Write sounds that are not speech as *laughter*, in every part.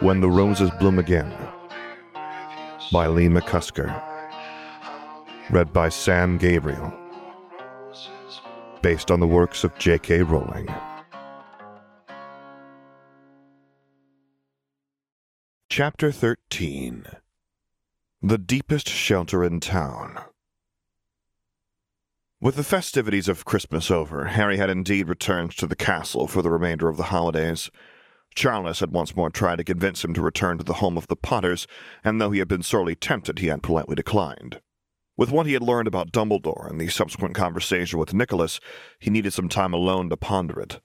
When the Roses Bloom Again by Lee McCusker. Read by Sam Gabriel. Based on the works of J.K. Rowling. Chapter 13 The Deepest Shelter in Town. With the festivities of Christmas over, Harry had indeed returned to the castle for the remainder of the holidays. Charles had once more tried to convince him to return to the home of the Potters, and though he had been sorely tempted, he had politely declined. With what he had learned about Dumbledore and the subsequent conversation with Nicholas, he needed some time alone to ponder it.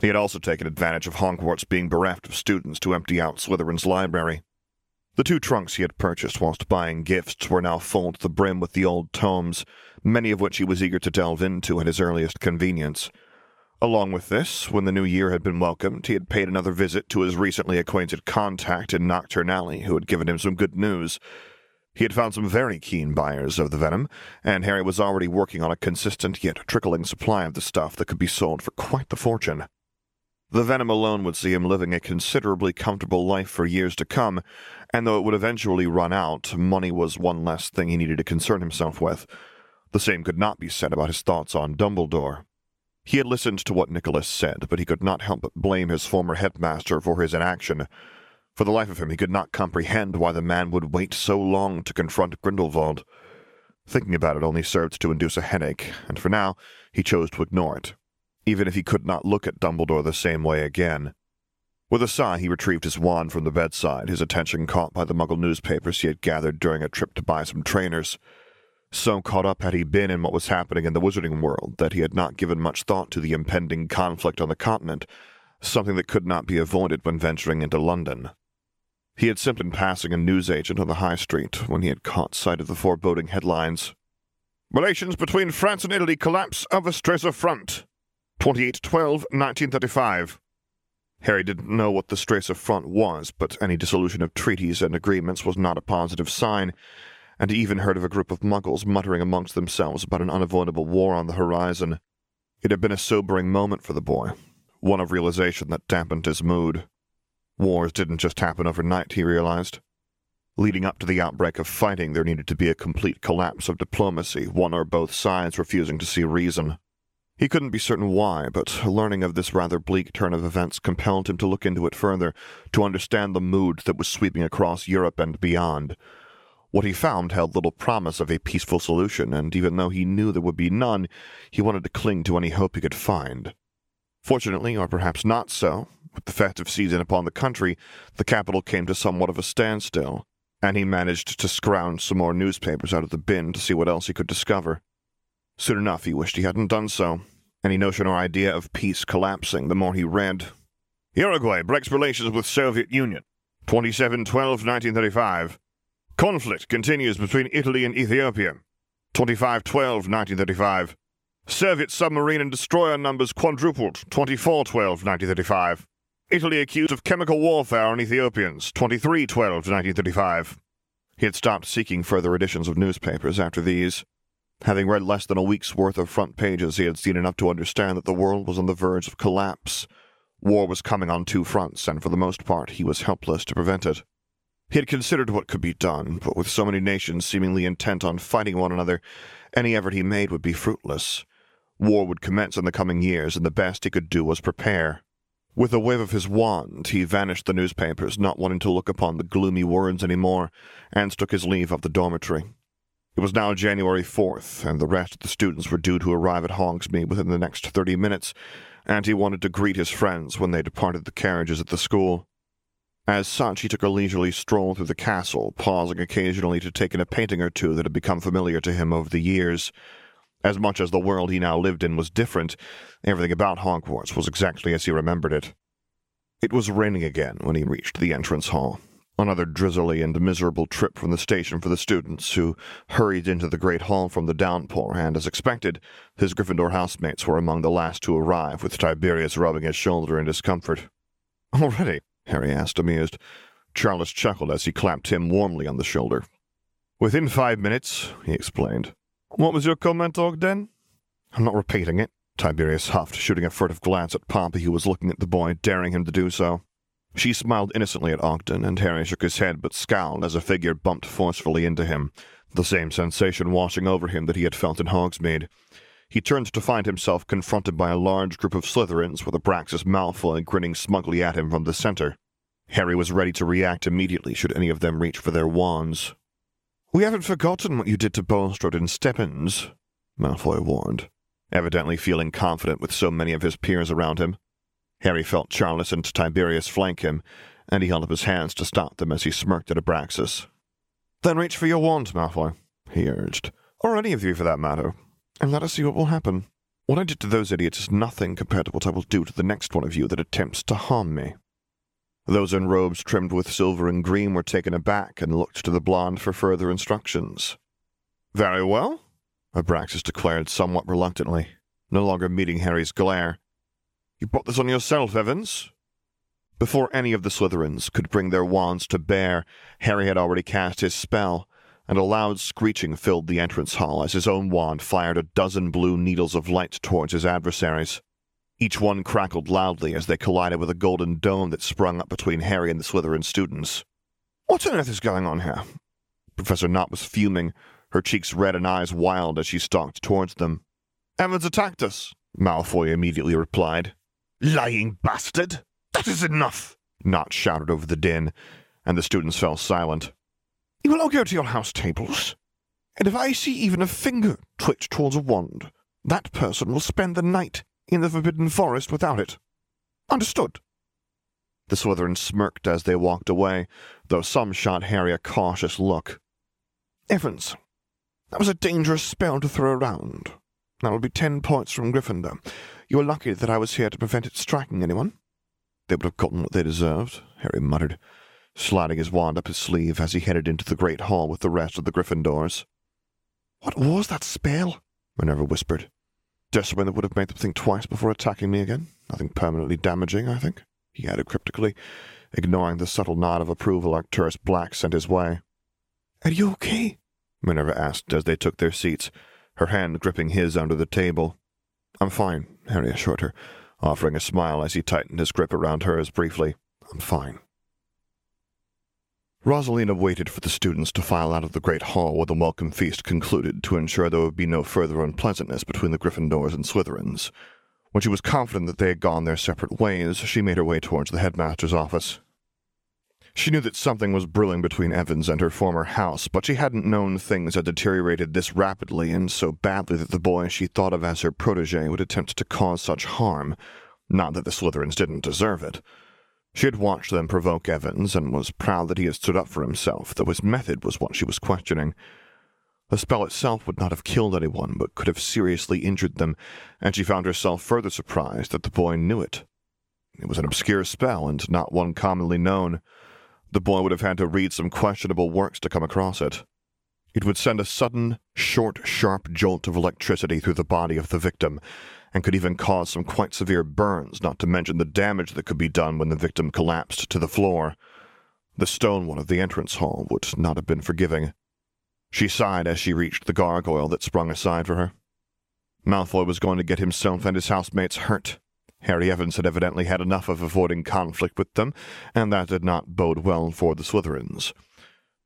He had also taken advantage of Hogwarts being bereft of students to empty out Slytherin's library. The two trunks he had purchased whilst buying gifts were now full to the brim with the old tomes, many of which he was eager to delve into at his earliest convenience. Along with this, when the new year had been welcomed, he had paid another visit to his recently acquainted contact in Knockturn Alley, who had given him some good news. He had found some very keen buyers of the venom, and Harry was already working on a consistent yet trickling supply of the stuff that could be sold for quite the fortune. The venom alone would see him living a considerably comfortable life for years to come, and though it would eventually run out, money was one less thing he needed to concern himself with. The same could not be said about his thoughts on Dumbledore. He had listened to what Nicholas said, but he could not help but blame his former headmaster for his inaction. For the life of him, he could not comprehend why the man would wait so long to confront Grindelwald. Thinking about it only served to induce a headache, and for now he chose to ignore it even if he could not look at Dumbledore the same way again. With a sigh, he retrieved his wand from the bedside, his attention caught by the Muggle newspapers he had gathered during a trip to buy some trainers. So caught up had he been in what was happening in the wizarding world that he had not given much thought to the impending conflict on the continent, something that could not be avoided when venturing into London. He had simply been passing a newsagent on the high street when he had caught sight of the foreboding headlines. Relations between France and Italy collapse of a Stresa front. 2812, 1935. Harry didn't know what the Stresa front was, but any dissolution of treaties and agreements was not a positive sign, and he even heard of a group of muggles muttering amongst themselves about an unavoidable war on the horizon. It had been a sobering moment for the boy, one of realization that dampened his mood. Wars didn't just happen overnight, he realized. Leading up to the outbreak of fighting, there needed to be a complete collapse of diplomacy, one or both sides refusing to see reason. He couldn't be certain why, but learning of this rather bleak turn of events compelled him to look into it further, to understand the mood that was sweeping across Europe and beyond. What he found held little promise of a peaceful solution, and even though he knew there would be none, he wanted to cling to any hope he could find. Fortunately, or perhaps not so, with the festive season upon the country, the capital came to somewhat of a standstill, and he managed to scrounge some more newspapers out of the bin to see what else he could discover. Soon enough, he wished he hadn't done so. Any notion or idea of peace collapsing the more he read. Uruguay breaks relations with Soviet Union. 27-12-1935. Conflict continues between Italy and Ethiopia. 25-12-1935. Soviet submarine and destroyer numbers quadrupled. 24-12-1935. Italy accused of chemical warfare on Ethiopians. 23-12-1935. He had stopped seeking further editions of newspapers after these. Having read less than a week's worth of front pages, he had seen enough to understand that the world was on the verge of collapse. War was coming on two fronts, and for the most part he was helpless to prevent it. He had considered what could be done, but with so many nations seemingly intent on fighting one another, any effort he made would be fruitless. War would commence in the coming years, and the best he could do was prepare. With a wave of his wand, he vanished the newspapers, not wanting to look upon the gloomy words any more, and took his leave of the dormitory. It was now January 4th, and the rest of the students were due to arrive at Hogsmeade within the next thirty minutes, and he wanted to greet his friends when they departed the carriages at the school. As such, he took a leisurely stroll through the castle, pausing occasionally to take in a painting or two that had become familiar to him over the years. As much as the world he now lived in was different, everything about Hogwarts was exactly as he remembered it. It was raining again when he reached the entrance hall, Another drizzly and miserable trip from the station for the students, who hurried into the great hall from the downpour, and, as expected, his Gryffindor housemates were among the last to arrive, with Tiberius rubbing his shoulder in discomfort. Already? Harry asked, amused. Charles chuckled as he clapped him warmly on the shoulder. Within five minutes, he explained. What was your comment, Ogden? I'm not repeating it, Tiberius huffed, shooting a furtive glance at Pompey, who was looking at the boy, daring him to do so. She smiled innocently at Ogden, and Harry shook his head but scowled as a figure bumped forcefully into him, the same sensation washing over him that he had felt in Hogsmeade. He turned to find himself confronted by a large group of Slytherins with a Abraxas Malfoy grinning smugly at him from the center. Harry was ready to react immediately should any of them reach for their wands. We haven't forgotten what you did to Bulstrode and Stebbins, Malfoy warned, evidently feeling confident with so many of his peers around him. Harry felt Charles and Tiberius flank him, and he held up his hands to stop them as he smirked at Abraxas. Then reach for your wand, Malfoy, he urged, or any of you for that matter, and let us see what will happen. What I did to those idiots is nothing compared to what I will do to the next one of you that attempts to harm me. Those in robes trimmed with silver and green were taken aback and looked to the blonde for further instructions. Very well, Abraxas declared somewhat reluctantly, no longer meeting Harry's glare. You brought this on yourself, Evans. Before any of the Slytherins could bring their wands to bear, Harry had already cast his spell, and a loud screeching filled the entrance hall as his own wand fired a dozen blue needles of light towards his adversaries. Each one crackled loudly as they collided with a golden dome that sprung up between Harry and the Slytherin students. What on earth is going on here? Professor Nott was fuming, her cheeks red and eyes wild as she stalked towards them. Evans attacked us, Malfoy immediately replied. Lying bastard! That is enough! Nott shouted over the din, and the students fell silent. You will all go to your house tables, and if I see even a finger twitch towards a wand, that person will spend the night in the Forbidden Forest without it. Understood. The Slytherins smirked as they walked away, though some shot Harry a cautious look. Evans, that was a dangerous spell to throw around. That will be ten points from Gryffindor. You were lucky that I was here to prevent it striking anyone. They would have gotten what they deserved, Harry muttered, sliding his wand up his sleeve as he headed into the great hall with the rest of the Gryffindors. What was that spell? Minerva whispered. Just something that would have made them think twice before attacking me again. Nothing permanently damaging, I think, he added cryptically, ignoring the subtle nod of approval Arcturus Black sent his way. Are you okay? Minerva asked as they took their seats, her hand gripping his under the table. I'm fine, Harry assured her, offering a smile as he tightened his grip around hers briefly. I'm fine. Rosalina waited for the students to file out of the great hall where the welcome feast concluded to ensure there would be no further unpleasantness between the Gryffindors and Slytherins. When she was confident that they had gone their separate ways, she made her way towards the headmaster's office. She knew that something was brewing between Evans and her former house, but she hadn't known things had deteriorated this rapidly and so badly that the boy she thought of as her protege would attempt to cause such harm. Not that the Slytherins didn't deserve it. She had watched them provoke Evans and was proud that he had stood up for himself, though his method was what she was questioning. The spell itself would not have killed anyone, but could have seriously injured them, and she found herself further surprised that the boy knew it. It was an obscure spell, and not one commonly known. The boy would have had to read some questionable works to come across it. It would send a sudden, short, sharp jolt of electricity through the body of the victim, and could even cause some quite severe burns, not to mention the damage that could be done when the victim collapsed to the floor. The stone one of the entrance hall would not have been forgiving. She sighed as she reached the gargoyle that sprung aside for her. Malfoy was going to get himself and his housemates hurt. Harry Evans had evidently had enough of avoiding conflict with them, and that did not bode well for the Slytherins.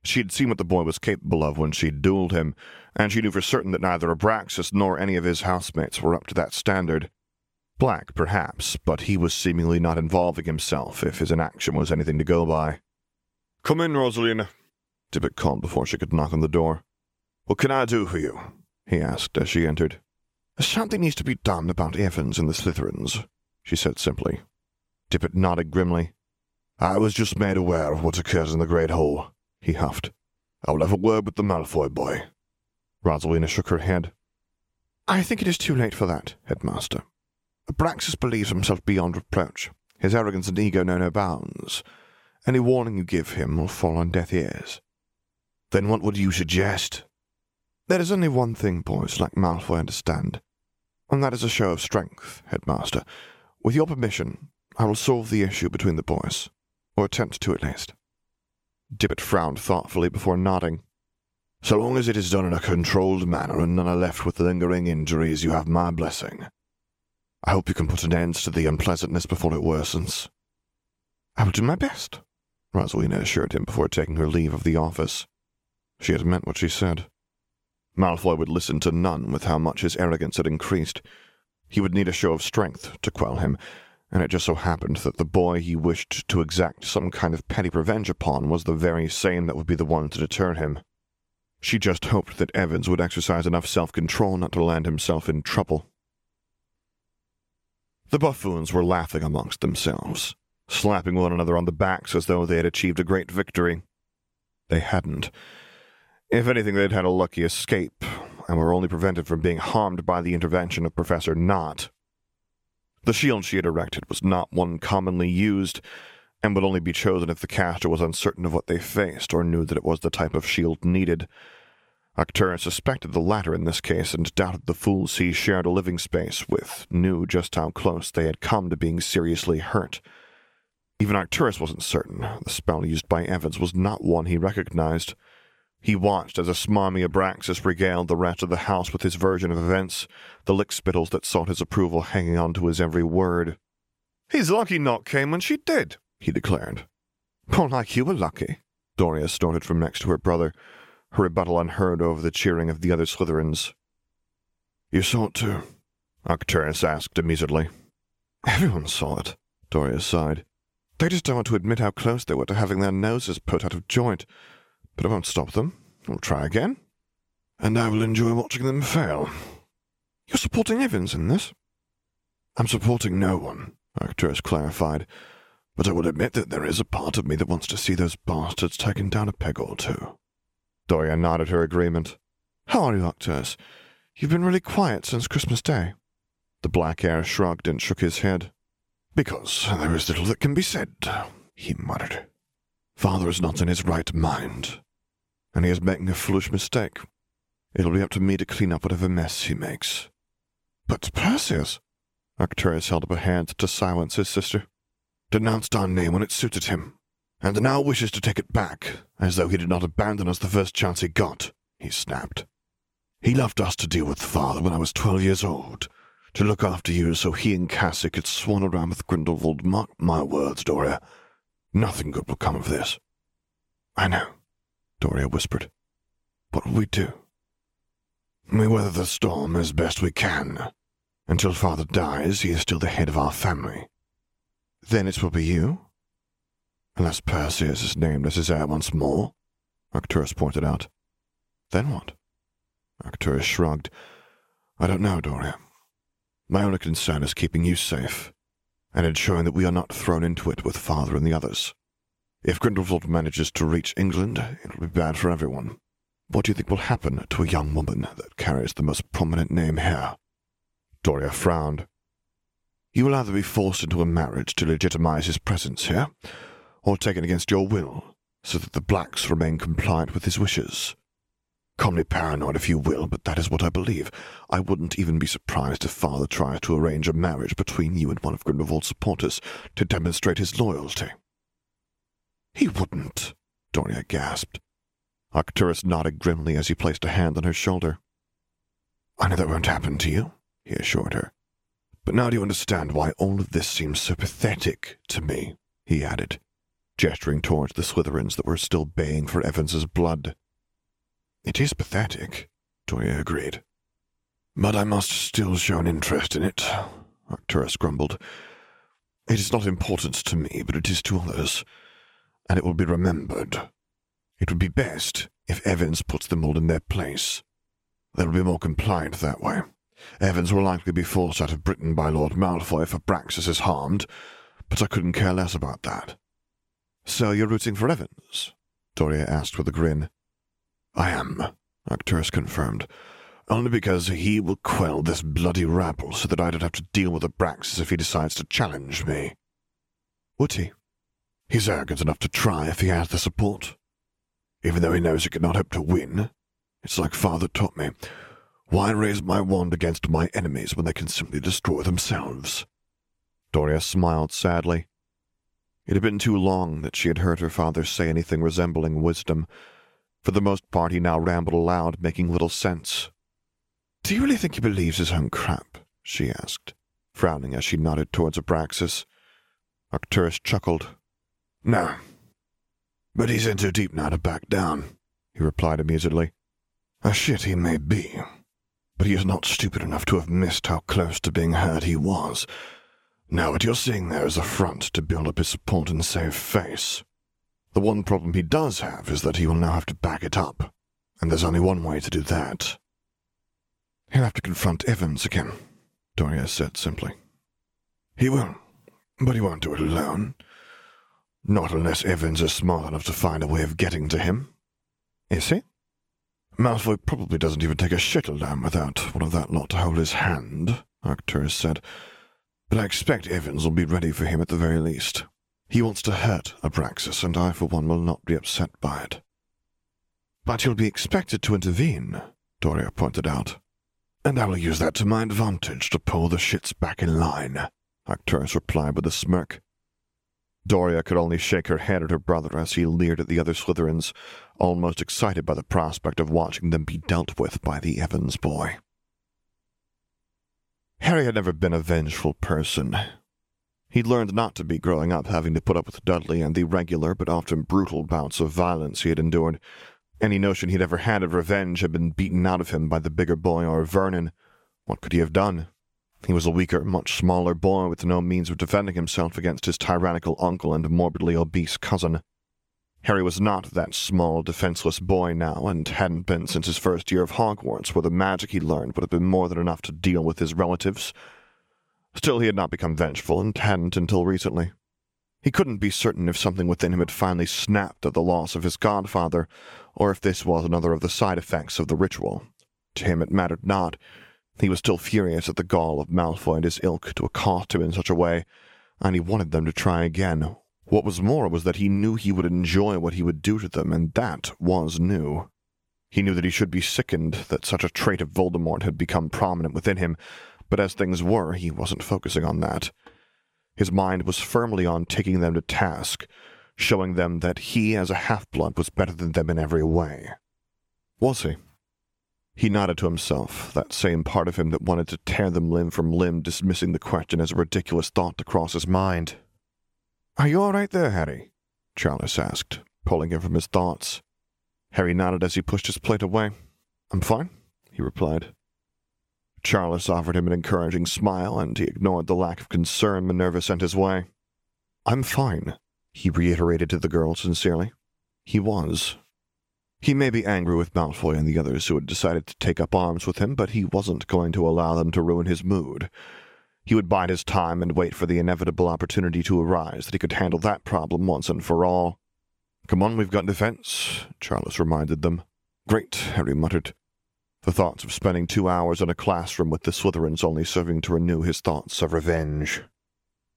She'd seen what the boy was capable of when she'd dueled him, and she knew for certain that neither Abraxas nor any of his housemates were up to that standard. Black, perhaps, but he was seemingly not involving himself if his inaction was anything to go by. Come in, Rosalina, Dippet called before she could knock on the door. What can I do for you? he asked as she entered. Something needs to be done about Evans and the Slytherins, she said simply. Dippet nodded grimly. I was just made aware of what occurs in the Great Hall he huffed. I will have a word with the Malfoy boy. Rosalina shook her head. I think it is too late for that, headmaster. Abraxas believes himself beyond reproach. His arrogance and ego know no bounds. Any warning you give him will fall on deaf ears. Then what would you suggest? There is only one thing boys like Malfoy understand, and that is a show of strength, headmaster. With your permission, I will solve the issue between the boys, or attempt to at least. Dippet frowned thoughtfully before nodding. So long as it is done in a controlled manner and none are left with lingering injuries, you have my blessing. I hope you can put an end to the unpleasantness before it worsens. I will do my best, Rosalina assured him before taking her leave of the office. She had meant what she said. Malfoy would listen to none with how much his arrogance had increased. He would need a show of strength to quell him, and it just so happened that the boy he wished to exact some kind of petty revenge upon was the very same that would be the one to deter him. She just hoped that Evans would exercise enough self-control not to land himself in trouble. The buffoons were laughing amongst themselves, slapping one another on the backs as though they had achieved a great victory. They hadn't. If anything, they'd had a lucky escape, and were only prevented from being harmed by the intervention of Professor Nott. The shield she had erected was not one commonly used, and would only be chosen if the caster was uncertain of what they faced or knew that it was the type of shield needed. Arcturus suspected the latter in this case and doubted the fools he shared a living space with knew just how close they had come to being seriously hurt. Even Arcturus wasn't certain. The spell used by Evans was not one he recognized. He watched as a smarmy Abraxas regaled the rest of the house with his version of events, the lickspittles that sought his approval hanging on to his every word. He's lucky Nott came when she did, he declared. More like you were lucky, Doria snorted from next to her brother, her rebuttal unheard over the cheering of the other Slytherins. You saw it too? Arcturus asked amusedly. Everyone saw it, Doria sighed. They just don't want to admit how close they were to having their noses put out of joint. But I won't stop them. I'll try again. And I will enjoy watching them fail. You're supporting Evans in this? I'm supporting no one, Arcturus clarified, but I will admit that there is a part of me that wants to see those bastards taken down a peg or two. Doria nodded her agreement. How are you, Arcturus? You've been really quiet since Christmas Day. The Black Heir shrugged and shook his head. Because there is little that can be said, he muttered. Father is not in his right mind and he is making a foolish mistake. It'll be up to me to clean up whatever mess he makes. But Perseus, Arcturus held up a hand to silence his sister, denounced our name when it suited him, and now wishes to take it back, as though he did not abandon us the first chance he got, he snapped. He left us to deal with father when I was twelve years old, to look after you so he and Cassie could swan around with Grindelwald. Mark my words, Doria. Nothing good will come of this. I know. Doria whispered. What will we do? We weather the storm as best we can. Until father dies, he is still the head of our family. Then it will be you? Unless Perseus is named as his heir once more, Arcturus pointed out. Then what? Arcturus shrugged. I don't know, Doria. My only concern is keeping you safe, and ensuring that we are not thrown into it with father and the others. If Grindelwald manages to reach England, it'll be bad for everyone. What do you think will happen to a young woman that carries the most prominent name here? Doria frowned. You will either be forced into a marriage to legitimize his presence here, or taken against your will, so that the blacks remain compliant with his wishes. Call me paranoid if you will, but that is what I believe. I wouldn't even be surprised if father tries to arrange a marriage between you and one of Grindelwald's supporters to demonstrate his loyalty. He wouldn't, Doria gasped. Arcturus nodded grimly as he placed a hand on her shoulder. I know that won't happen to you, he assured her. But now do you understand why all of this seems so pathetic to me? he added, gesturing towards the Slytherins that were still baying for Evans's blood. It is pathetic, Doria agreed. But I must still show an interest in it, Arcturus grumbled. It is not important to me, but it is to others and it will be remembered. It would be best if Evans puts them all in their place. They'll be more compliant that way. Evans will likely be forced out of Britain by Lord Malfoy if Abraxas is harmed, but I couldn't care less about that. So you're rooting for Evans? Doria asked with a grin. I am, Arcturus confirmed, only because he will quell this bloody rabble so that I don't have to deal with Abraxas if he decides to challenge me. Would he? He's arrogant enough to try if he has the support. Even though he knows he cannot hope to win. It's like Father taught me. Why raise my wand against my enemies when they can simply destroy themselves? Doria smiled sadly. It had been too long that she had heard her father say anything resembling wisdom. For the most part, he now rambled aloud, making little sense. Do you really think he believes his own crap? she asked, frowning as she nodded towards Abraxas. Arcturus chuckled. No. But he's in too deep now to back down, he replied amusedly. A shit he may be, but he is not stupid enough to have missed how close to being heard he was. Now, what you're seeing there is a front to build up his support and save face. The one problem he does have is that he will now have to back it up, and there's only one way to do that. He'll have to confront Evans again, Doria said simply. He will, but he won't do it alone. Not unless Evans is smart enough to find a way of getting to him. Is he? Malfoy probably doesn't even take a shit alone without one of that lot to hold his hand, Arcturus said. But I expect Evans will be ready for him at the very least. He wants to hurt Abraxas, and I, for one, will not be upset by it. But you'll be expected to intervene, Doria pointed out. And I will use that to my advantage to pull the shits back in line, Arcturus replied with a smirk. Doria could only shake her head at her brother as he leered at the other Slytherins, almost excited by the prospect of watching them be dealt with by the Evans boy. Harry had never been a vengeful person. He'd learned not to be growing up, having to put up with Dudley and the regular but often brutal bouts of violence he had endured. Any notion he'd ever had of revenge had been beaten out of him by the bigger boy or Vernon. What could he have done? He was a weaker, much smaller boy with no means of defending himself against his tyrannical uncle and morbidly obese cousin. Harry was not that small, defenseless boy now, and hadn't been since his first year of Hogwarts, where the magic he learned would have been more than enough to deal with his relatives. Still, he had not become vengeful, and hadn't until recently. He couldn't be certain if something within him had finally snapped at the loss of his godfather, or if this was another of the side effects of the ritual. To him it mattered not. He was still furious at the gall of Malfoy and his ilk to accost him in such a way, and he wanted them to try again, what was more was that he knew he would enjoy what he would do to them, and that was new. He knew that he should be sickened that such a trait of Voldemort had become prominent within him, but as things were, he wasn't focusing on that. His mind was firmly on taking them to task, showing them that he, as a half-blood, was better than them in every way. Was he? He nodded to himself, that same part of him that wanted to tear them limb from limb, dismissing the question as a ridiculous thought to cross his mind. Are you all right there, Harry? Charles asked, pulling him from his thoughts. Harry nodded as he pushed his plate away. I'm fine, he replied. Charles offered him an encouraging smile, and he ignored the lack of concern Minerva sent his way. I'm fine, he reiterated to the girl sincerely. He was. He may be angry with Malfoy and the others who had decided to take up arms with him, but he wasn't going to allow them to ruin his mood. He would bide his time and wait for the inevitable opportunity to arise that he could handle that problem once and for all. Come on, we've got defense, Charles reminded them. Great, Harry muttered. The thoughts of spending two hours in a classroom with the Slytherins only serving to renew his thoughts of revenge.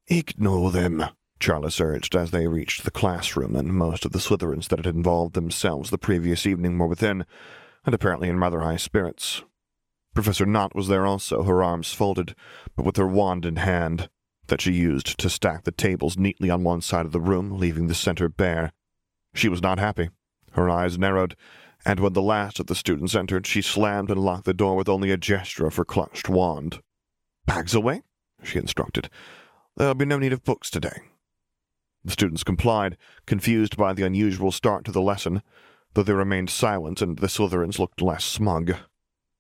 Ignore them, Charles urged as they reached the classroom, and most of the Slytherins that had involved themselves the previous evening were within, and apparently in rather high spirits. Professor Nott was there also, her arms folded, but with her wand in hand, that she used to stack the tables neatly on one side of the room, leaving the center bare. She was not happy. Her eyes narrowed, and when the last of the students entered, she slammed and locked the door with only a gesture of her clutched wand. Bags away, she instructed. There'll be no need of books today. The students complied, confused by the unusual start to the lesson, though they remained silent and the Slytherins looked less smug.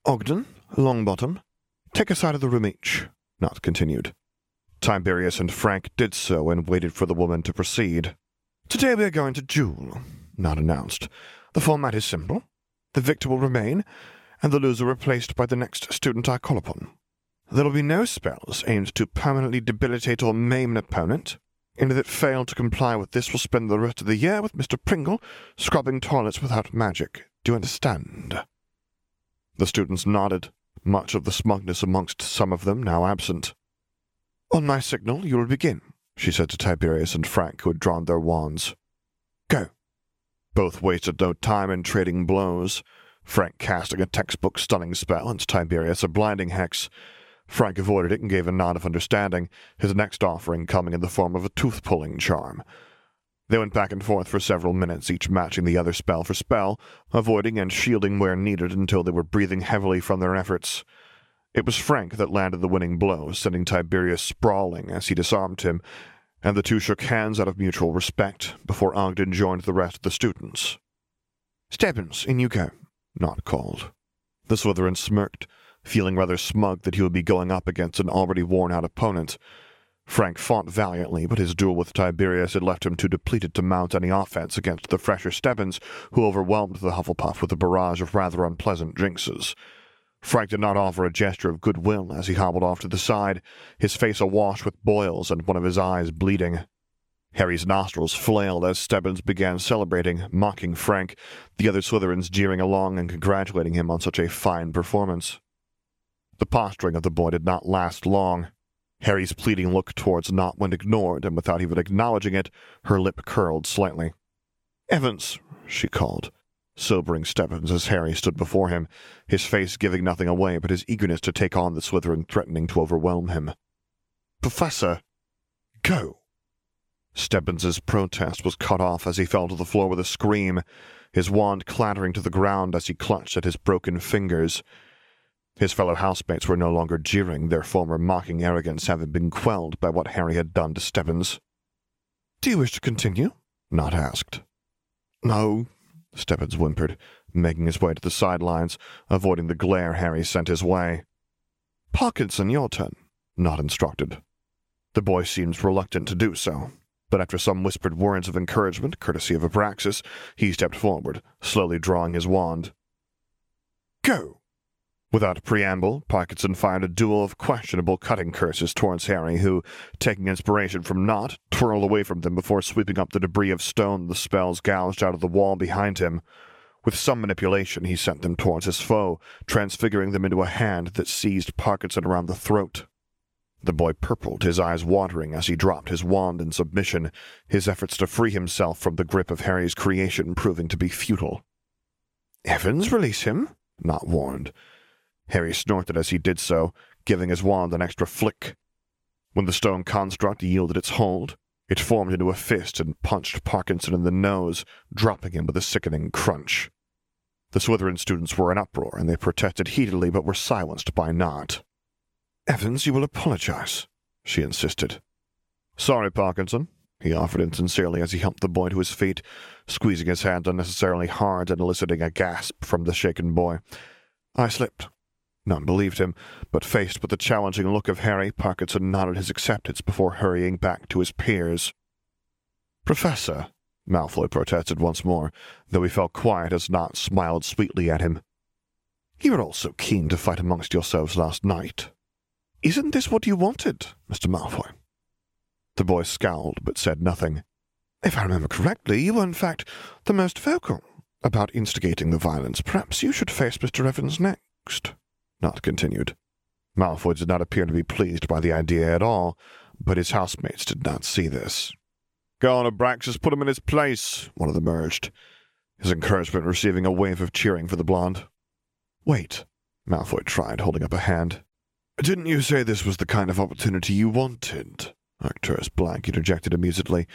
Ogden, Longbottom, take a side of the room each, Nott continued. Tiberius and Frank did so and waited for the woman to proceed. Today we are going to duel, Nott announced. The format is simple. The victor will remain, and the loser replaced by the next student I call upon. There will be no spells aimed to permanently debilitate or maim an opponent. Any that fail to comply with this will spend the rest of the year with Mr. Pringle scrubbing toilets without magic. Do you understand? The students nodded much of the smugness amongst some of them now absent. On my signal, you will begin, she said to Tiberius and Frank, who had drawn their wands. Go. Both wasted no time in trading blows, Frank casting a textbook stunning spell and Tiberius a blinding hex. Frank avoided it and gave a nod of understanding, his next offering coming in the form of a tooth-pulling charm. They went back and forth for several minutes, each matching the other spell for spell, avoiding and shielding where needed until they were breathing heavily from their efforts. It was Frank that landed the winning blow, sending Tiberius sprawling as he disarmed him, and the two shook hands out of mutual respect before Ogden joined the rest of the students. Stebbins, in you go, Nott called. The Slytherin smirked, feeling rather smug that he would be going up against an already worn-out opponent. Frank fought valiantly, but his duel with Tiberius had left him too depleted to mount any offense against the fresher Stebbins, who overwhelmed the Hufflepuff with a barrage of rather unpleasant jinxes. Frank did not offer a gesture of goodwill as he hobbled off to the side, his face awash with boils and one of his eyes bleeding. Harry's nostrils flailed as Stebbins began celebrating, mocking Frank, the other Slytherins jeering along and congratulating him on such a fine performance. The posturing of the boy did not last long. Harry's pleading look towards Nott went ignored, and without even acknowledging it, her lip curled slightly. Evans, she called, sobering Stebbins as Harry stood before him, his face giving nothing away but his eagerness to take on the Slytherin threatening to overwhelm him. Professor, go! Stebbins's protest was cut off as he fell to the floor with a scream, his wand clattering to the ground as he clutched at his broken fingers. His fellow housemates were no longer jeering, their former mocking arrogance having been quelled by what Harry had done to Stebbins. Do you wish to continue? Nott asked. No, Stebbins whimpered, making his way to the sidelines, avoiding the glare Harry sent his way. Parkinson, your turn, Nott instructed. The boy seemed reluctant to do so, but after some whispered words of encouragement, courtesy of Abraxas, he stepped forward, slowly drawing his wand. Go! Without preamble, Parkinson fired a duel of questionable cutting curses towards Harry, who, taking inspiration from Nott, twirled away from them before sweeping up the debris of stone the spells gouged out of the wall behind him. With some manipulation, he sent them towards his foe, transfiguring them into a hand that seized Parkinson around the throat. The boy purpled, his eyes watering as he dropped his wand in submission, his efforts to free himself from the grip of Harry's creation proving to be futile. Evans, release him, Nott warned. Harry snorted as he did so, giving his wand an extra flick. When the stone construct yielded its hold, it formed into a fist and punched Parkinson in the nose, dropping him with a sickening crunch. The Slytherin students were in uproar, and they protested heatedly but were silenced by Nott. Evans, you will apologize, she insisted. Sorry, Parkinson, he offered insincerely as he helped the boy to his feet, squeezing his hand unnecessarily hard and eliciting a gasp from the shaken boy. I slipped. None believed him, but faced with the challenging look of Harry, Parkinson nodded his acceptance before hurrying back to his peers. Professor, Malfoy protested once more, though he felt quiet as Nott smiled sweetly at him. You were all so keen to fight amongst yourselves last night. Isn't this what you wanted, Mr. Malfoy? The boy scowled, but said nothing. If I remember correctly, you were in fact the most vocal about instigating the violence. Perhaps you should face Mr. Evans next. Nott continued. Malfoy did not appear to be pleased by the idea at all, but his housemates did not see this. Go on, Abraxas, put him in his place, one of them urged, his encouragement receiving a wave of cheering for the blonde. Wait, Malfoy tried, holding up a hand. Didn't you say this was the kind of opportunity you wanted? Arcturus Black interjected amusedly.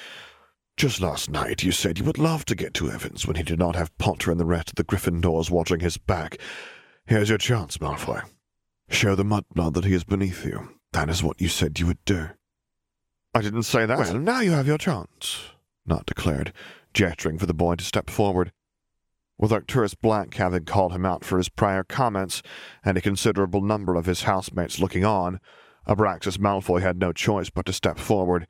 Just last night you said you would love to get to Evans when he did not have Potter and the rest of the Gryffindors watching his back, Here's your chance, Malfoy. Show the mudblood that he is beneath you. That is what you said you would do. I didn't say that. Well, now you have your chance, Nott declared, gesturing for the boy to step forward. With Arcturus Black having called him out for his prior comments, and a considerable number of his housemates looking on, Abraxas Malfoy had no choice but to step forward,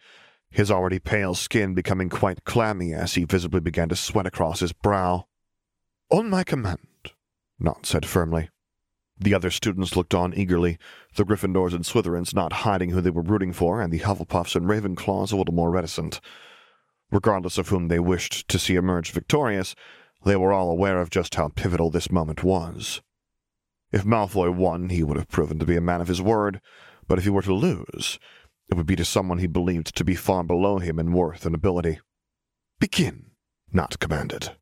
his already pale skin becoming quite clammy as he visibly began to sweat across his brow. On my command, Nott said firmly. The other students looked on eagerly, the Gryffindors and Slytherins not hiding who they were rooting for, and the Hufflepuffs and Ravenclaws a little more reticent. Regardless of whom they wished to see emerge victorious, they were all aware of just how pivotal this moment was. If Malfoy won, he would have proven to be a man of his word, but if he were to lose, it would be to someone he believed to be far below him in worth and ability. Begin, Nott commanded.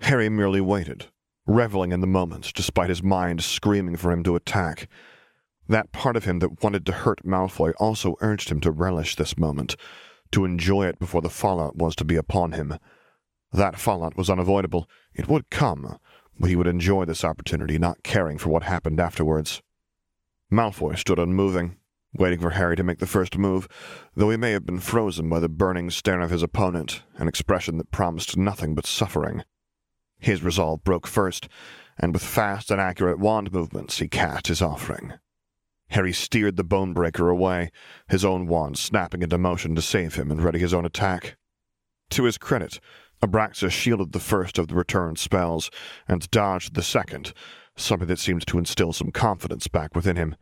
Harry merely waited, reveling in the moment despite his mind screaming for him to attack. That part of him that wanted to hurt Malfoy also urged him to relish this moment, to enjoy it before the fallout was to be upon him. That fallout was unavoidable. It would come, but he would enjoy this opportunity, not caring for what happened afterwards. Malfoy stood unmoving. waiting for Harry to make the first move, though he may have been frozen by the burning stare of his opponent, an expression that promised nothing but suffering. His resolve broke first, and with fast and accurate wand movements he cast his offering. Harry steered the bone breaker away, his own wand snapping into motion to save him and ready his own attack. To his credit, Abraxas shielded the first of the returned spells and dodged the second, something that seemed to instill some confidence back within him.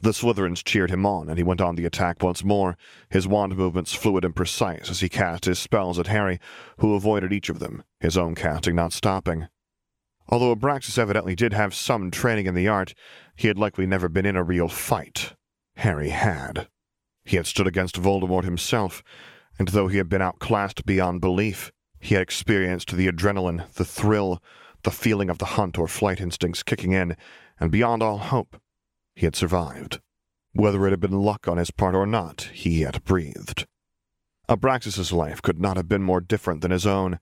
The Slytherins cheered him on, and he went on the attack once more, his wand movements fluid and precise as he cast his spells at Harry, who avoided each of them, his own casting not stopping. Although Abraxas evidently did have some training in the art, he had likely never been in a real fight. Harry had. He had stood against Voldemort himself, and though he had been outclassed beyond belief, he had experienced the adrenaline, the thrill, the feeling of the hunt or flight instincts kicking in, and beyond all hope, he had survived. Whether it had been luck on his part or not, he had breathed. Abraxas's life could not have been more different than his own,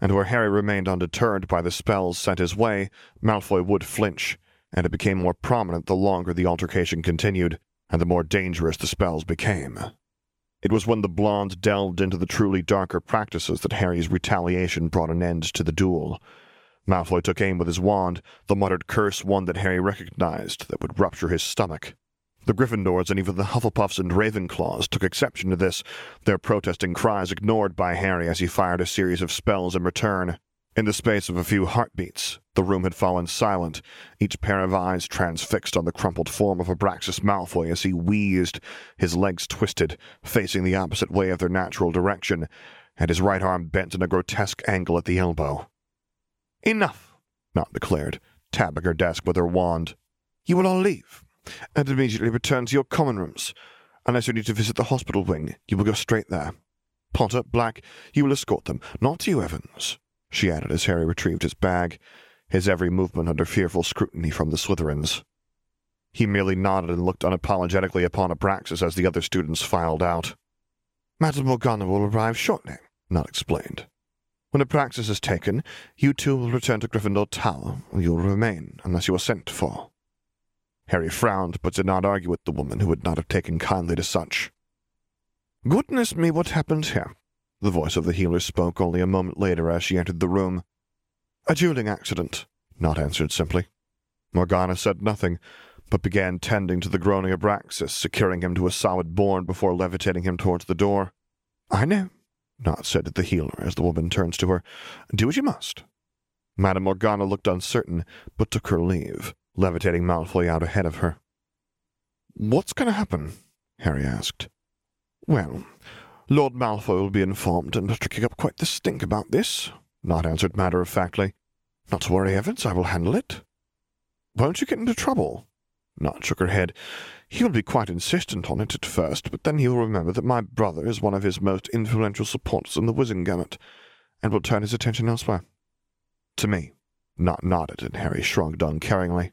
and where Harry remained undeterred by the spells sent his way, Malfoy would flinch, and it became more prominent the longer the altercation continued, and the more dangerous the spells became. It was when the blonde delved into the truly darker practices that Harry's retaliation brought an end to the duel. Malfoy took aim with his wand, the muttered curse one that Harry recognized that would rupture his stomach. The Gryffindors and even the Hufflepuffs and Ravenclaws took exception to this, their protesting cries ignored by Harry as he fired a series of spells in return. In the space of a few heartbeats, the room had fallen silent, each pair of eyes transfixed on the crumpled form of Abraxas Malfoy as he wheezed, his legs twisted, facing the opposite way of their natural direction, and his right arm bent in a grotesque angle at the elbow. Enough, Nott declared, tapping her desk with her wand. You will all leave, and immediately return to your common rooms. Unless you need to visit the hospital wing, you will go straight there. Potter, Black, you will escort them, not you, Evans she added as Harry retrieved his bag, his every movement under fearful scrutiny from the Slytherins. He merely nodded and looked unapologetically upon Abraxas as the other students filed out. Madame Morgana will arrive shortly, Nott explained. When Abraxas is taken, you two will return to Gryffindor Tower, and you will remain unless you are sent for. Harry frowned, but did not argue with the woman who would not have taken kindly to such. Goodness me, what happened here? The voice of the healer spoke only a moment later as she entered the room. A dueling accident, Nott answered simply. Morgana said nothing, but began tending to the groaning Abraxas, securing him to a solid board before levitating him towards the door. I know, Nott said to the healer as the woman turns to her. Do what you must. Madame Morgana looked uncertain, but took her leave, levitating Malfoy out ahead of her. What's going to happen? Harry asked. Well, Lord Malfoy will be informed and kicking up quite the stink about this, Nott answered matter-of-factly. Not to worry, Evans, I will handle it. Won't you get into trouble? Nott shook her head. He will be quite insistent on it at first, but then he will remember that my brother is one of his most influential supporters in the Wizengamot, and will turn his attention elsewhere. To me. Nott nodded, and Harry shrugged uncaringly.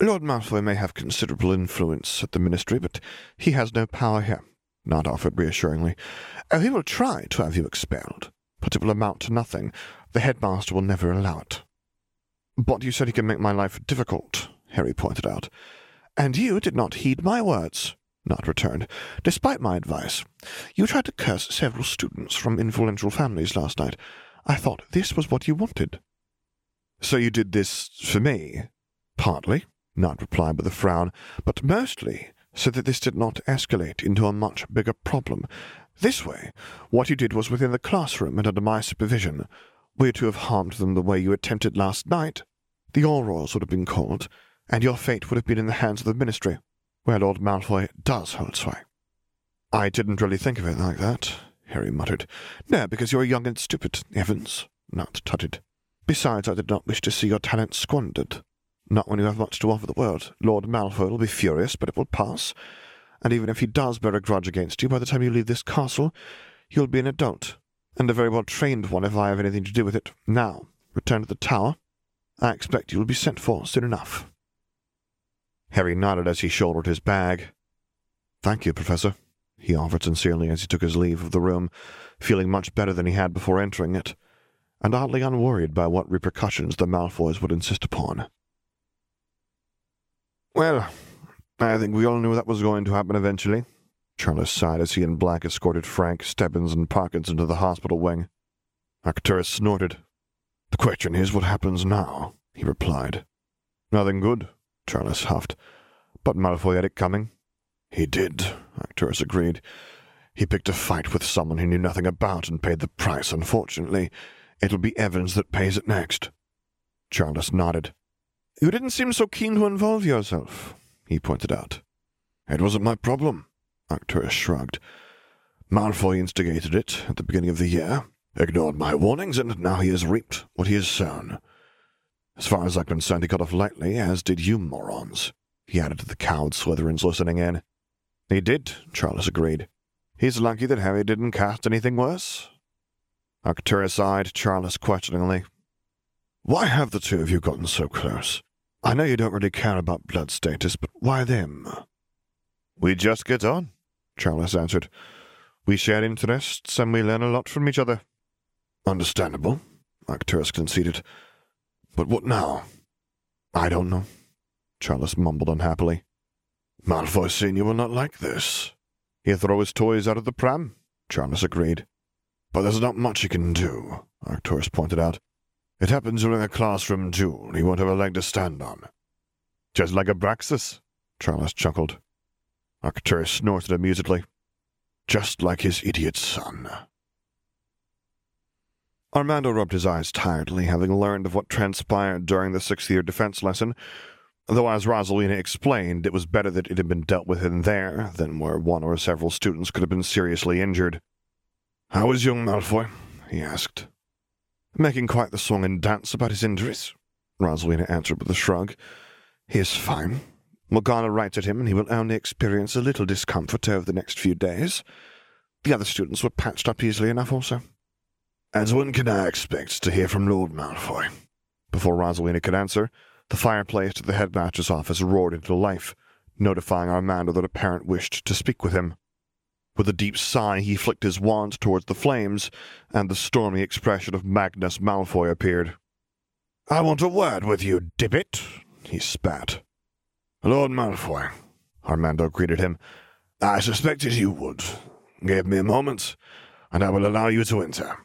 Lord Malfoy may have considerable influence at the Ministry, but he has no power here. Nott offered reassuringly. Oh, he will try to have you expelled, but it will amount to nothing. The headmaster will never allow it. But you said he can make my life difficult, Harry pointed out. And you did not heed my words, Nott returned, despite my advice. You tried to curse several students from influential families last night. I thought this was what you wanted. So you did this for me? Partly, Nott replied with a frown, but mostly so that this did not escalate into a much bigger problem. This way, what you did was within the classroom and under my supervision. Were you to have harmed them the way you attempted last night, the Aurors would have been called, and your fate would have been in the hands of the Ministry, where Lord Malfoy does hold sway. I didn't really think of it like that, Harry muttered. No, because you're young and stupid, Evans, Nott tutted. Besides, I did not wish to see your talent squandered. Not when you have much to offer the world. Lord Malfoy will be furious, but it will pass. And even if he does bear a grudge against you, by the time you leave this castle, you'll be an adult, and a very well trained one if I have anything to do with it. Now, return to the tower. I expect you will be sent for soon enough. Harry nodded as he shouldered his bag. Thank you, Professor, he offered sincerely as he took his leave of the room, feeling much better than he had before entering it, and oddly unworried by what repercussions the Malfoys would insist upon. Well, I think we all knew that was going to happen eventually. Charles sighed as he and Black escorted Frank, Stebbins, and Parkins into the hospital wing. Arcturus snorted. The question is what happens now, he replied. Nothing good, Charles huffed. But Malfoy had it coming. He did, Arcturus agreed. He picked a fight with someone he knew nothing about and paid the price, unfortunately. It'll be Evans that pays it next. Charles nodded. You didn't seem so keen to involve yourself, he pointed out. It wasn't my problem, Arcturus shrugged. Malfoy instigated it at the beginning of the year, ignored my warnings, and now he has reaped what he has sown. As far as I'm concerned, he got off lightly, as did you morons, he added to the cowed Slytherins listening in. He did, Charles agreed. He's lucky that Harry didn't cast anything worse. Arcturus eyed Charles questioningly. Why have the two of you gotten so close? I know you don't really care about blood status, but why them? We just get on, Charles answered. We share interests and we learn a lot from each other. Understandable, Arcturus conceded. But what now? I don't know, Charles mumbled unhappily. Malfoy Senior will not like this. He'll throw his toys out of the pram, Charles agreed. But there's not much he can do, Arcturus pointed out. It happens during a classroom duel. He won't have a leg to stand on. Just like a Abraxas, Charles chuckled. Arcturus snorted amusedly. Just like his idiot son. Armando rubbed his eyes tiredly, having learned of what transpired during the sixth year defense lesson, though as Rosalina explained, it was better that it had been dealt with in there than where one or several students could have been seriously injured. How is young Malfoy? he asked. Making quite the song and dance about his injuries, Rosalina answered with a shrug. He is fine. Morgana writes at him, and he will only experience a little discomfort over the next few days. The other students were patched up easily enough also. And when can I expect to hear from Lord Malfoy? Before Rosalina could answer, the fireplace at the headmaster's office roared into life, notifying Armando that a parent wished to speak with him. With a deep sigh, he flicked his wand towards the flames, and the stormy expression of Magnus Malfoy appeared. I want a word with you, Dippet, he spat. Lord Malfoy, Armando greeted him. I suspected you would. Give me a moment, and I will allow you to enter.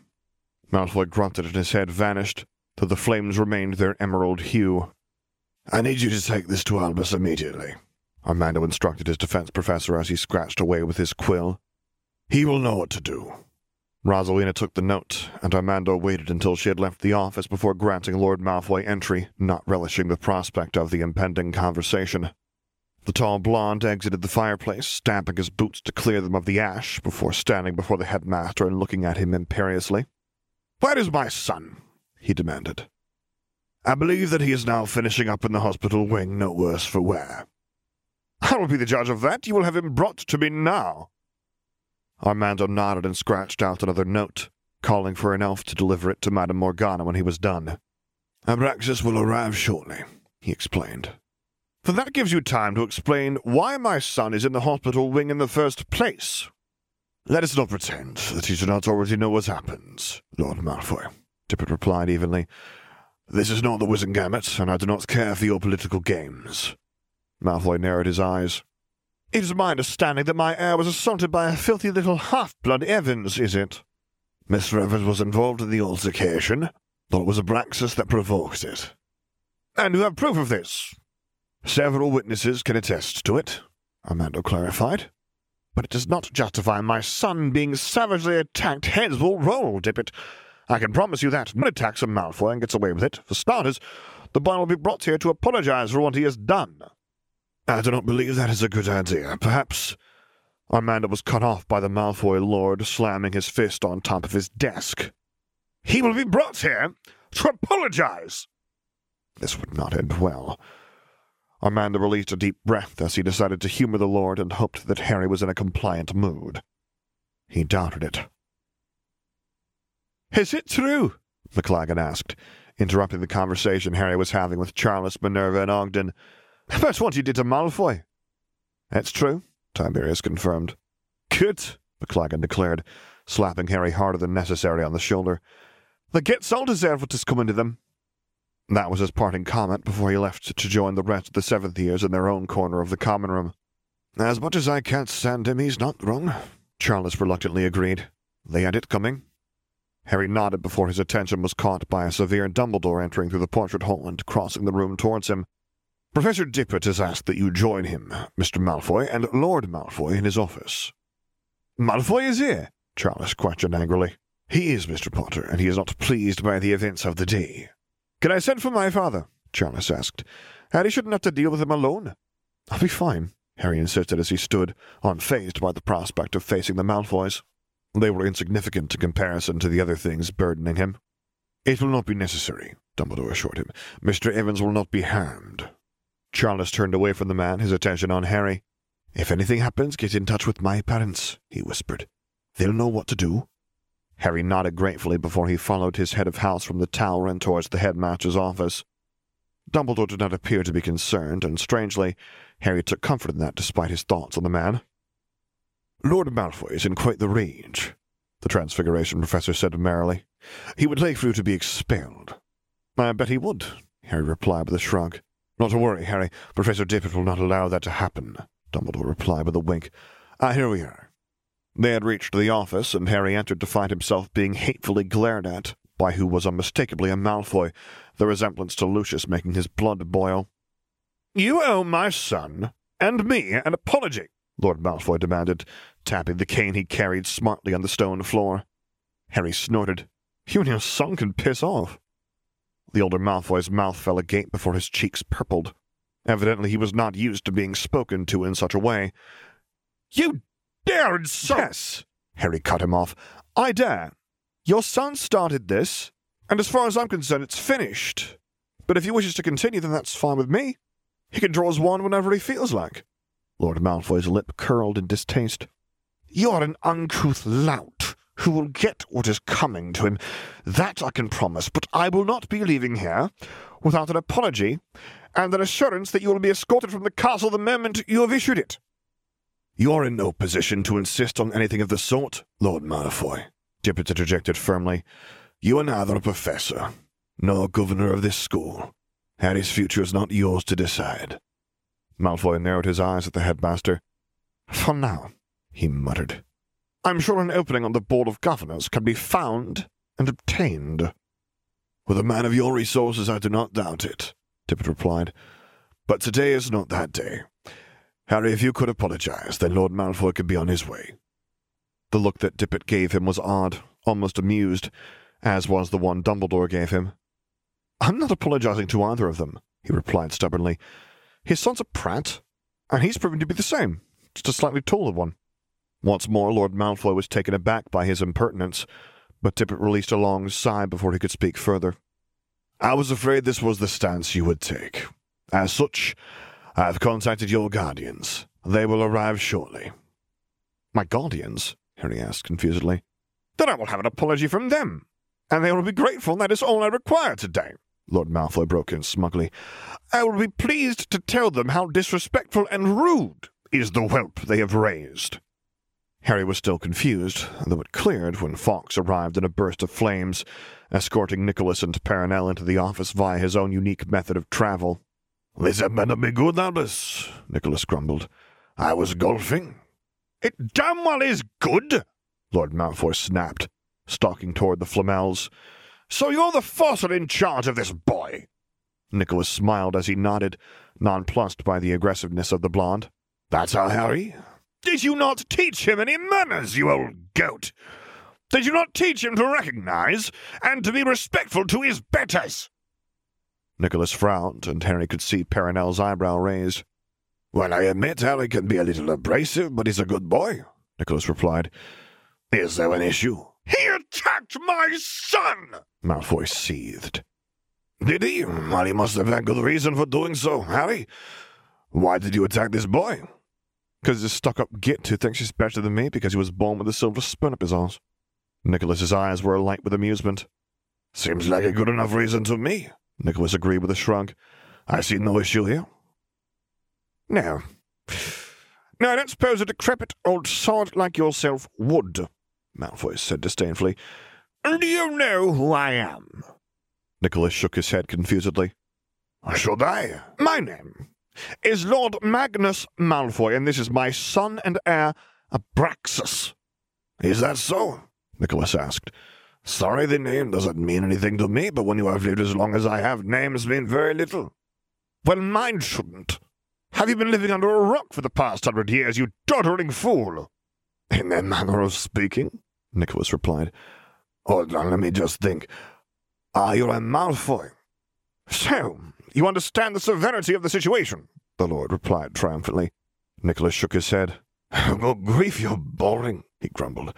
Malfoy grunted and his head vanished, though the flames remained their emerald hue. I need you to take this to Albus immediately. Armando instructed his defense professor as he scratched away with his quill. He will know what to do. Rosalina took the note, and Armando waited until she had left the office before granting Lord Malfoy entry, not relishing the prospect of the impending conversation. The tall blonde exited the fireplace, stamping his boots to clear them of the ash, before standing before the headmaster and looking at him imperiously. Where is my son? he demanded. I believe that he is now finishing up in the hospital wing, no worse for wear. I will be the judge of that. You will have him brought to me now. Armando nodded and scratched out another note, calling for an elf to deliver it to Madame Morgana when he was done. Abraxas will arrive shortly, he explained. For that gives you time to explain why my son is in the hospital wing in the first place. Let us not pretend that you do not already know what happens, Lord Malfoy, Dippet replied evenly. This is not the Wizengamot, and I do not care for your political games. Malfoy narrowed his eyes. It is my understanding that my heir was assaulted by a filthy little half-blood Evans, is it? Mr. Evans was involved in the altercation, though it was Abraxas that provoked it. And you have proof of this? Several witnesses can attest to it, Armando clarified. But it does not justify my son being savagely attacked. Heads will roll, Dippet. I can promise you that. No attacks a Malfoy and gets away with it. For starters, the boy will be brought here to apologize for what he has done. I do not believe that is a good idea. Perhaps. Armando was cut off by the Malfoy lord, slamming his fist on top of his desk. He will be brought here to apologize. This would not end well. Armando released a deep breath as he decided to humor the lord and hoped that Harry was in a compliant mood. He doubted it. Is it true? McLaggen asked, interrupting the conversation Harry was having with Charles, Minerva, and Ogden. That's what you did to Malfoy. That's true, Tiberius confirmed. Good, McLaggen declared, slapping Harry harder than necessary on the shoulder. The Gets all deserve what is coming to them. That was his parting comment before he left to join the rest of the seventh years in their own corner of the common room. As much as I can't stand him, he's not wrong, Charles reluctantly agreed. They had it coming. Harry nodded before his attention was caught by a severe Dumbledore entering through the portrait hall and crossing the room towards him. Professor Dippet has asked that you join him, Mr. Malfoy, and Lord Malfoy in his office. Malfoy is here? Charles questioned angrily. He is, Mr. Potter, and he is not pleased by the events of the day. Can I send for my father? Charles asked. Harry shouldn't have to deal with him alone. I'll be fine, Harry insisted as he stood, unfazed by the prospect of facing the Malfoys. They were insignificant in comparison to the other things burdening him. It will not be necessary, Dumbledore assured him. Mr. Evans will not be harmed. Charles turned away from the man, his attention on Harry. If anything happens, get in touch with my parents, he whispered. They'll know what to do. Harry nodded gratefully before he followed his head of house from the tower and towards the headmaster's office. Dumbledore did not appear to be concerned, and strangely, Harry took comfort in that despite his thoughts on the man. Lord Malfoy is in quite the rage, the Transfiguration Professor said merrily. He would like for you to be expelled. I bet he would, Harry replied with a shrug. Not to worry, Harry. Professor Dippet will not allow that to happen, Dumbledore replied with a wink. Ah, here we are. They had reached the office, and Harry entered to find himself being hatefully glared at by who was unmistakably a Malfoy, the resemblance to Lucius making his blood boil. You owe my son and me an apology, Lord Malfoy demanded, tapping the cane he carried smartly on the stone floor. Harry snorted. You and your son can piss off. The older Malfoy's mouth fell agape before his cheeks purpled. Evidently he was not used to being spoken to in such a way. You dare insult! Yes, Harry cut him off. I dare. Your son started this, and as far as I'm concerned, it's finished. But if he wishes to continue, then that's fine with me. He can draw his wand whenever he feels like. Lord Malfoy's lip curled in distaste. You're an uncouth lout who will get what is coming to him. That I can promise, but I will not be leaving here without an apology and an assurance that you will be escorted from the castle the moment you have issued it. You're in no position to insist on anything of the sort, Lord Malfoy, Dippet interjected firmly. You are neither a professor nor governor of this school. Harry's future is not yours to decide. Malfoy narrowed his eyes at the headmaster. For now, he muttered. I'm sure an opening on the Board of Governors can be found and obtained. With a man of your resources, I do not doubt it, Dippet replied. But today is not that day. Harry, if you could apologize, then Lord Malfoy could be on his way. The look that Dippet gave him was odd, almost amused, as was the one Dumbledore gave him. I'm not apologizing to either of them, he replied stubbornly. His son's a prat, and he's proven to be the same, just a slightly taller one. Once more, Lord Malfoy was taken aback by his impertinence, but Dippet released a long sigh before he could speak further. I was afraid this was the stance you would take. As such, I have contacted your guardians. They will arrive shortly. My guardians? Harry asked confusedly. Then I will have an apology from them, and they will be grateful that is all I require today. Lord Malfoy broke in smugly. I will be pleased to tell them how disrespectful and rude is the whelp they have raised. Harry was still confused, though it cleared when Fawkes arrived in a burst of flames, escorting Nicholas and Perenelle into the office via his own unique method of travel. This had better be good, Albus, Nicholas grumbled. I was golfing. It damn well is good, Lord Malfoy snapped, stalking toward the Flamels. So you're the fossil in charge of this boy? Nicholas smiled as he nodded, nonplussed by the aggressiveness of the blonde. That's our Harry, did you not teach him any manners, you old goat? Did you not teach him to recognize and to be respectful to his betters? Nicholas frowned, and Harry could see Perenelle's eyebrow raised. Well, I admit Harry can be a little abrasive, but he's a good boy, Nicholas replied. Is there an issue? He attacked my son! Malfoy seethed. Did he? Well, he must have had good reason for doing so, Harry. Why did you attack this boy? Because he's a stuck up git who thinks he's better than me because he was born with a silver spoon up his arse. Nicholas's eyes were alight with amusement. Seems like a good enough reason to me, Nicholas agreed with a shrug. I see no issue here. No. No, I don't suppose a decrepit old sod like yourself would, Malfoy said disdainfully. Do you know who I am? Nicholas shook his head confusedly. Should I? My name is Lord Magnus Malfoy, and this is my son and heir, Abraxas. Is that so? Nicholas asked. Sorry, the name doesn't mean anything to me, but when you have lived as long as I have, names mean very little. Well, mine shouldn't. Have you been living under a rock for the past hundred years, you doddering fool? In that manner of speaking, Nicholas replied. Hold on, let me just think. Ah, you're a Malfoy. So, you understand the severity of the situation, the Lord replied triumphantly. Nicholas shook his head. Good *laughs* grief, you're boring, he grumbled.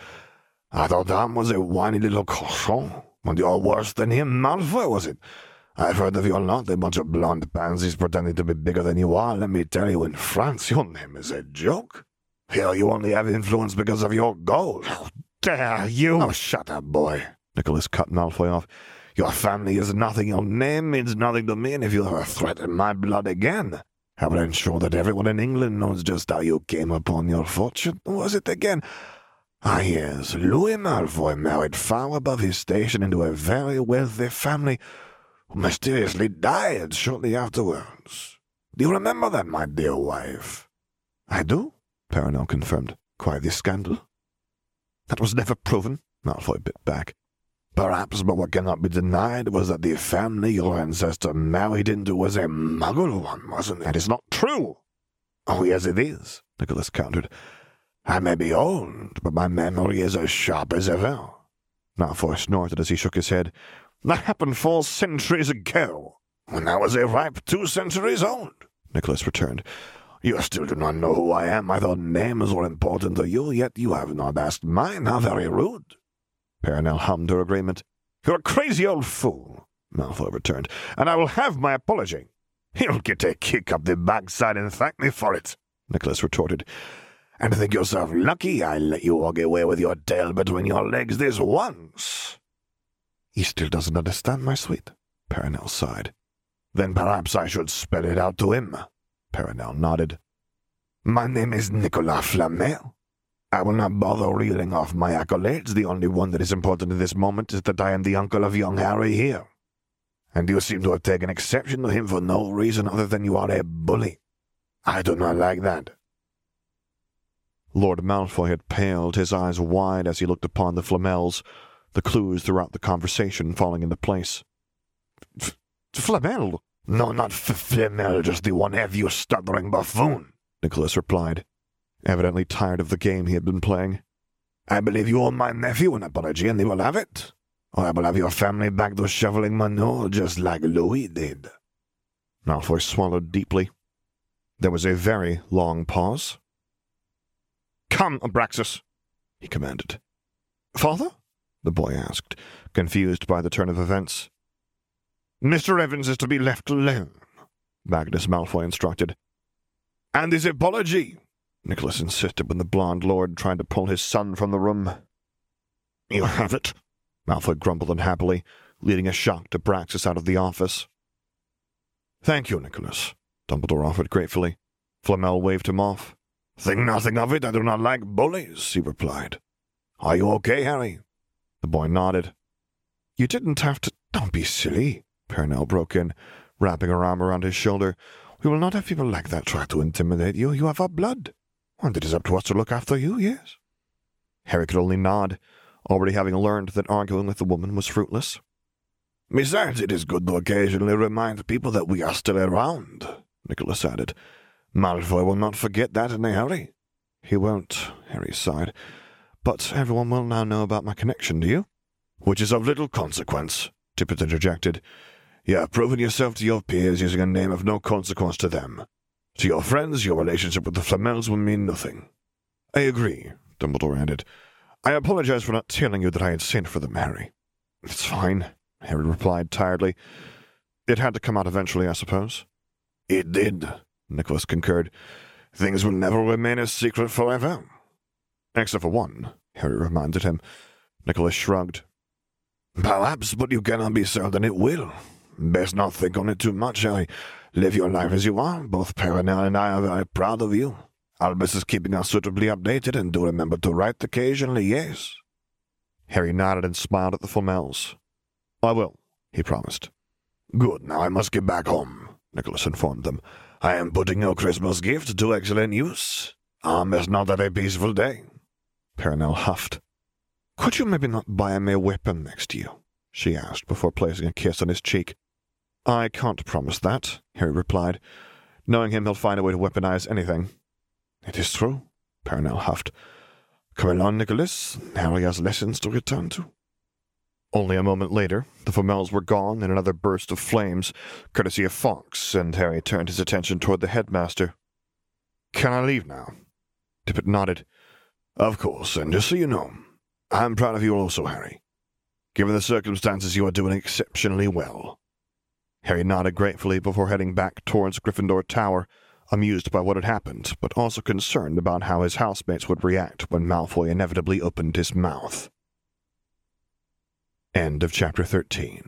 I thought that was a whiny little cochon. But you're worse than him, Malfoy, was it? I've heard of your lot, a bunch of blonde pansies pretending to be bigger than you are. Let me tell you, in France, your name is a joke. Here, you only have influence because of your gold. How dare you? Oh, shut up, boy. Nicholas cut Malfoy off. Your family is nothing. Your name means nothing to me, and if you ever threaten my blood again, I will ensure that everyone in England knows just how you came upon your fortune. Was it again? Ah, yes, Louis Malfoy married far above his station into a very wealthy family who mysteriously died shortly afterwards. Do you remember that, my dear wife? I do, Perenelle confirmed. Quite the scandal. That was never proven, Malfoy bit back. Perhaps, but what cannot be denied was that the family your ancestor married into was a muggle one, wasn't it? That is not true. Oh, yes, it is, Nicholas countered. I may be old, but my memory is as sharp as ever. Malfoy snorted as he shook his head. That happened four centuries ago. When I was a ripe two centuries old, Nicholas returned. You still do not know who I am. I thought names were important to you, yet you have not asked mine. How very rude. Perenelle hummed her agreement. You're a crazy old fool, Malfoy returned, and I will have my apology. You'll get a kick up the backside and thank me for it, Nicholas retorted. And think yourself lucky I let you walk away with your tail between your legs this once. He still doesn't understand, my sweet, Perenelle sighed. Then perhaps I should spell it out to him. Perenelle nodded. My name is Nicolas Flamel. I will not bother reeling off my accolades. The only one that is important at this moment is that I am the uncle of young Harry here. And you seem to have taken exception to him for no reason other than you are a bully. I do not like that. Lord Malfoy had paled, his eyes wide as he looked upon the Flamels, the clues throughout the conversation falling into place. Flamel? No, not Flamel, just the one have you stuttering buffoon, Nicholas replied evidently tired of the game he had been playing. I believe you owe my nephew an apology, and he will have it. Or I will have your family back to shoveling manure just like Louis did. Malfoy swallowed deeply. There was a very long pause. Come, Abraxas, he commanded. Father? the boy asked, confused by the turn of events. Mr. Evans is to be left alone, Magnus Malfoy instructed. And his apology, Nicholas insisted when the blond lord tried to pull his son from the room. You have it, Malfoy grumbled unhappily, leading a shocked Abraxas out of the office. Thank you, Nicholas, Dumbledore offered gratefully. Flamel waved him off. Think nothing of it, I do not like bullies, he replied. Are you okay, Harry? The boy nodded. You didn't have to. Don't be silly, Perenelle broke in, wrapping her arm around his shoulder. We will not have people like that try to intimidate you. You have our blood. And it is up to us to look after you, yes? Harry could only nod, already having learned that arguing with the woman was fruitless. Besides, it is good to occasionally remind people that we are still around, Nicholas added. Malfoy will not forget that in a hurry. He won't, Harry sighed. But everyone will now know about my connection, do you? Which is of little consequence, Dippet interjected. You have proven yourself to your peers using a name of no consequence to them. To your friends, your relationship with the Flamels will mean nothing. I agree, Dumbledore added. I apologize for not telling you that I had sent for them, Harry. It's fine, Harry replied tiredly. It had to come out eventually, I suppose. It did, Nicholas concurred. Things will never remain a secret forever. Except for one, Harry reminded him. Nicholas shrugged. Perhaps, but you cannot be certain it will. Best not think on it too much, Harry. Live your life as you are. Both Perenelle and I are very proud of you. Albus is keeping us suitably updated, and do remember to write occasionally, yes? Harry nodded and smiled at the Flamels. I will, he promised. Good, now I must get back home, Nicholas informed them. I am putting your Christmas gift to excellent use. Um, it's not that a peaceful day. Perenelle huffed. Could you maybe not buy me a weapon next year? she asked before placing a kiss on his cheek. I can't promise that, Harry replied. Knowing him, he'll find a way to weaponize anything. It is true, Perenelle huffed. Come along, Nicholas. Harry has lessons to return to. Only a moment later, the Flamels were gone in another burst of flames, courtesy of Fawkes, and Harry turned his attention toward the headmaster. Can I leave now? Dippet nodded. Of course, and just so you know, I'm proud of you also, Harry. Given the circumstances, you are doing exceptionally well. Harry nodded gratefully before heading back towards Gryffindor Tower, amused by what had happened, but also concerned about how his housemates would react when Malfoy inevitably opened his mouth. End of chapter 13.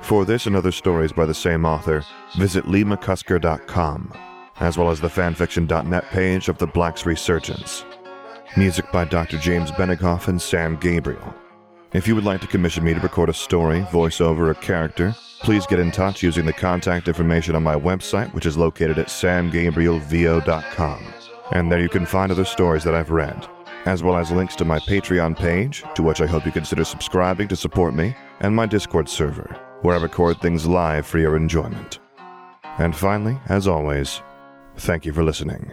For this and other stories by the same author, visit leemccusker.com, as well as the fanfiction.net page of The Black's Resurgence. Music by Dr. James Benigoff and Sam Gabriel. If you would like to commission me to record a story, voiceover, or character, please get in touch using the contact information on my website, which is located at samgabrielvo.com. And there you can find other stories that I've read, as well as links to my Patreon page, to which I hope you consider subscribing to support me, and my Discord server, where I record things live for your enjoyment. And finally, as always, thank you for listening.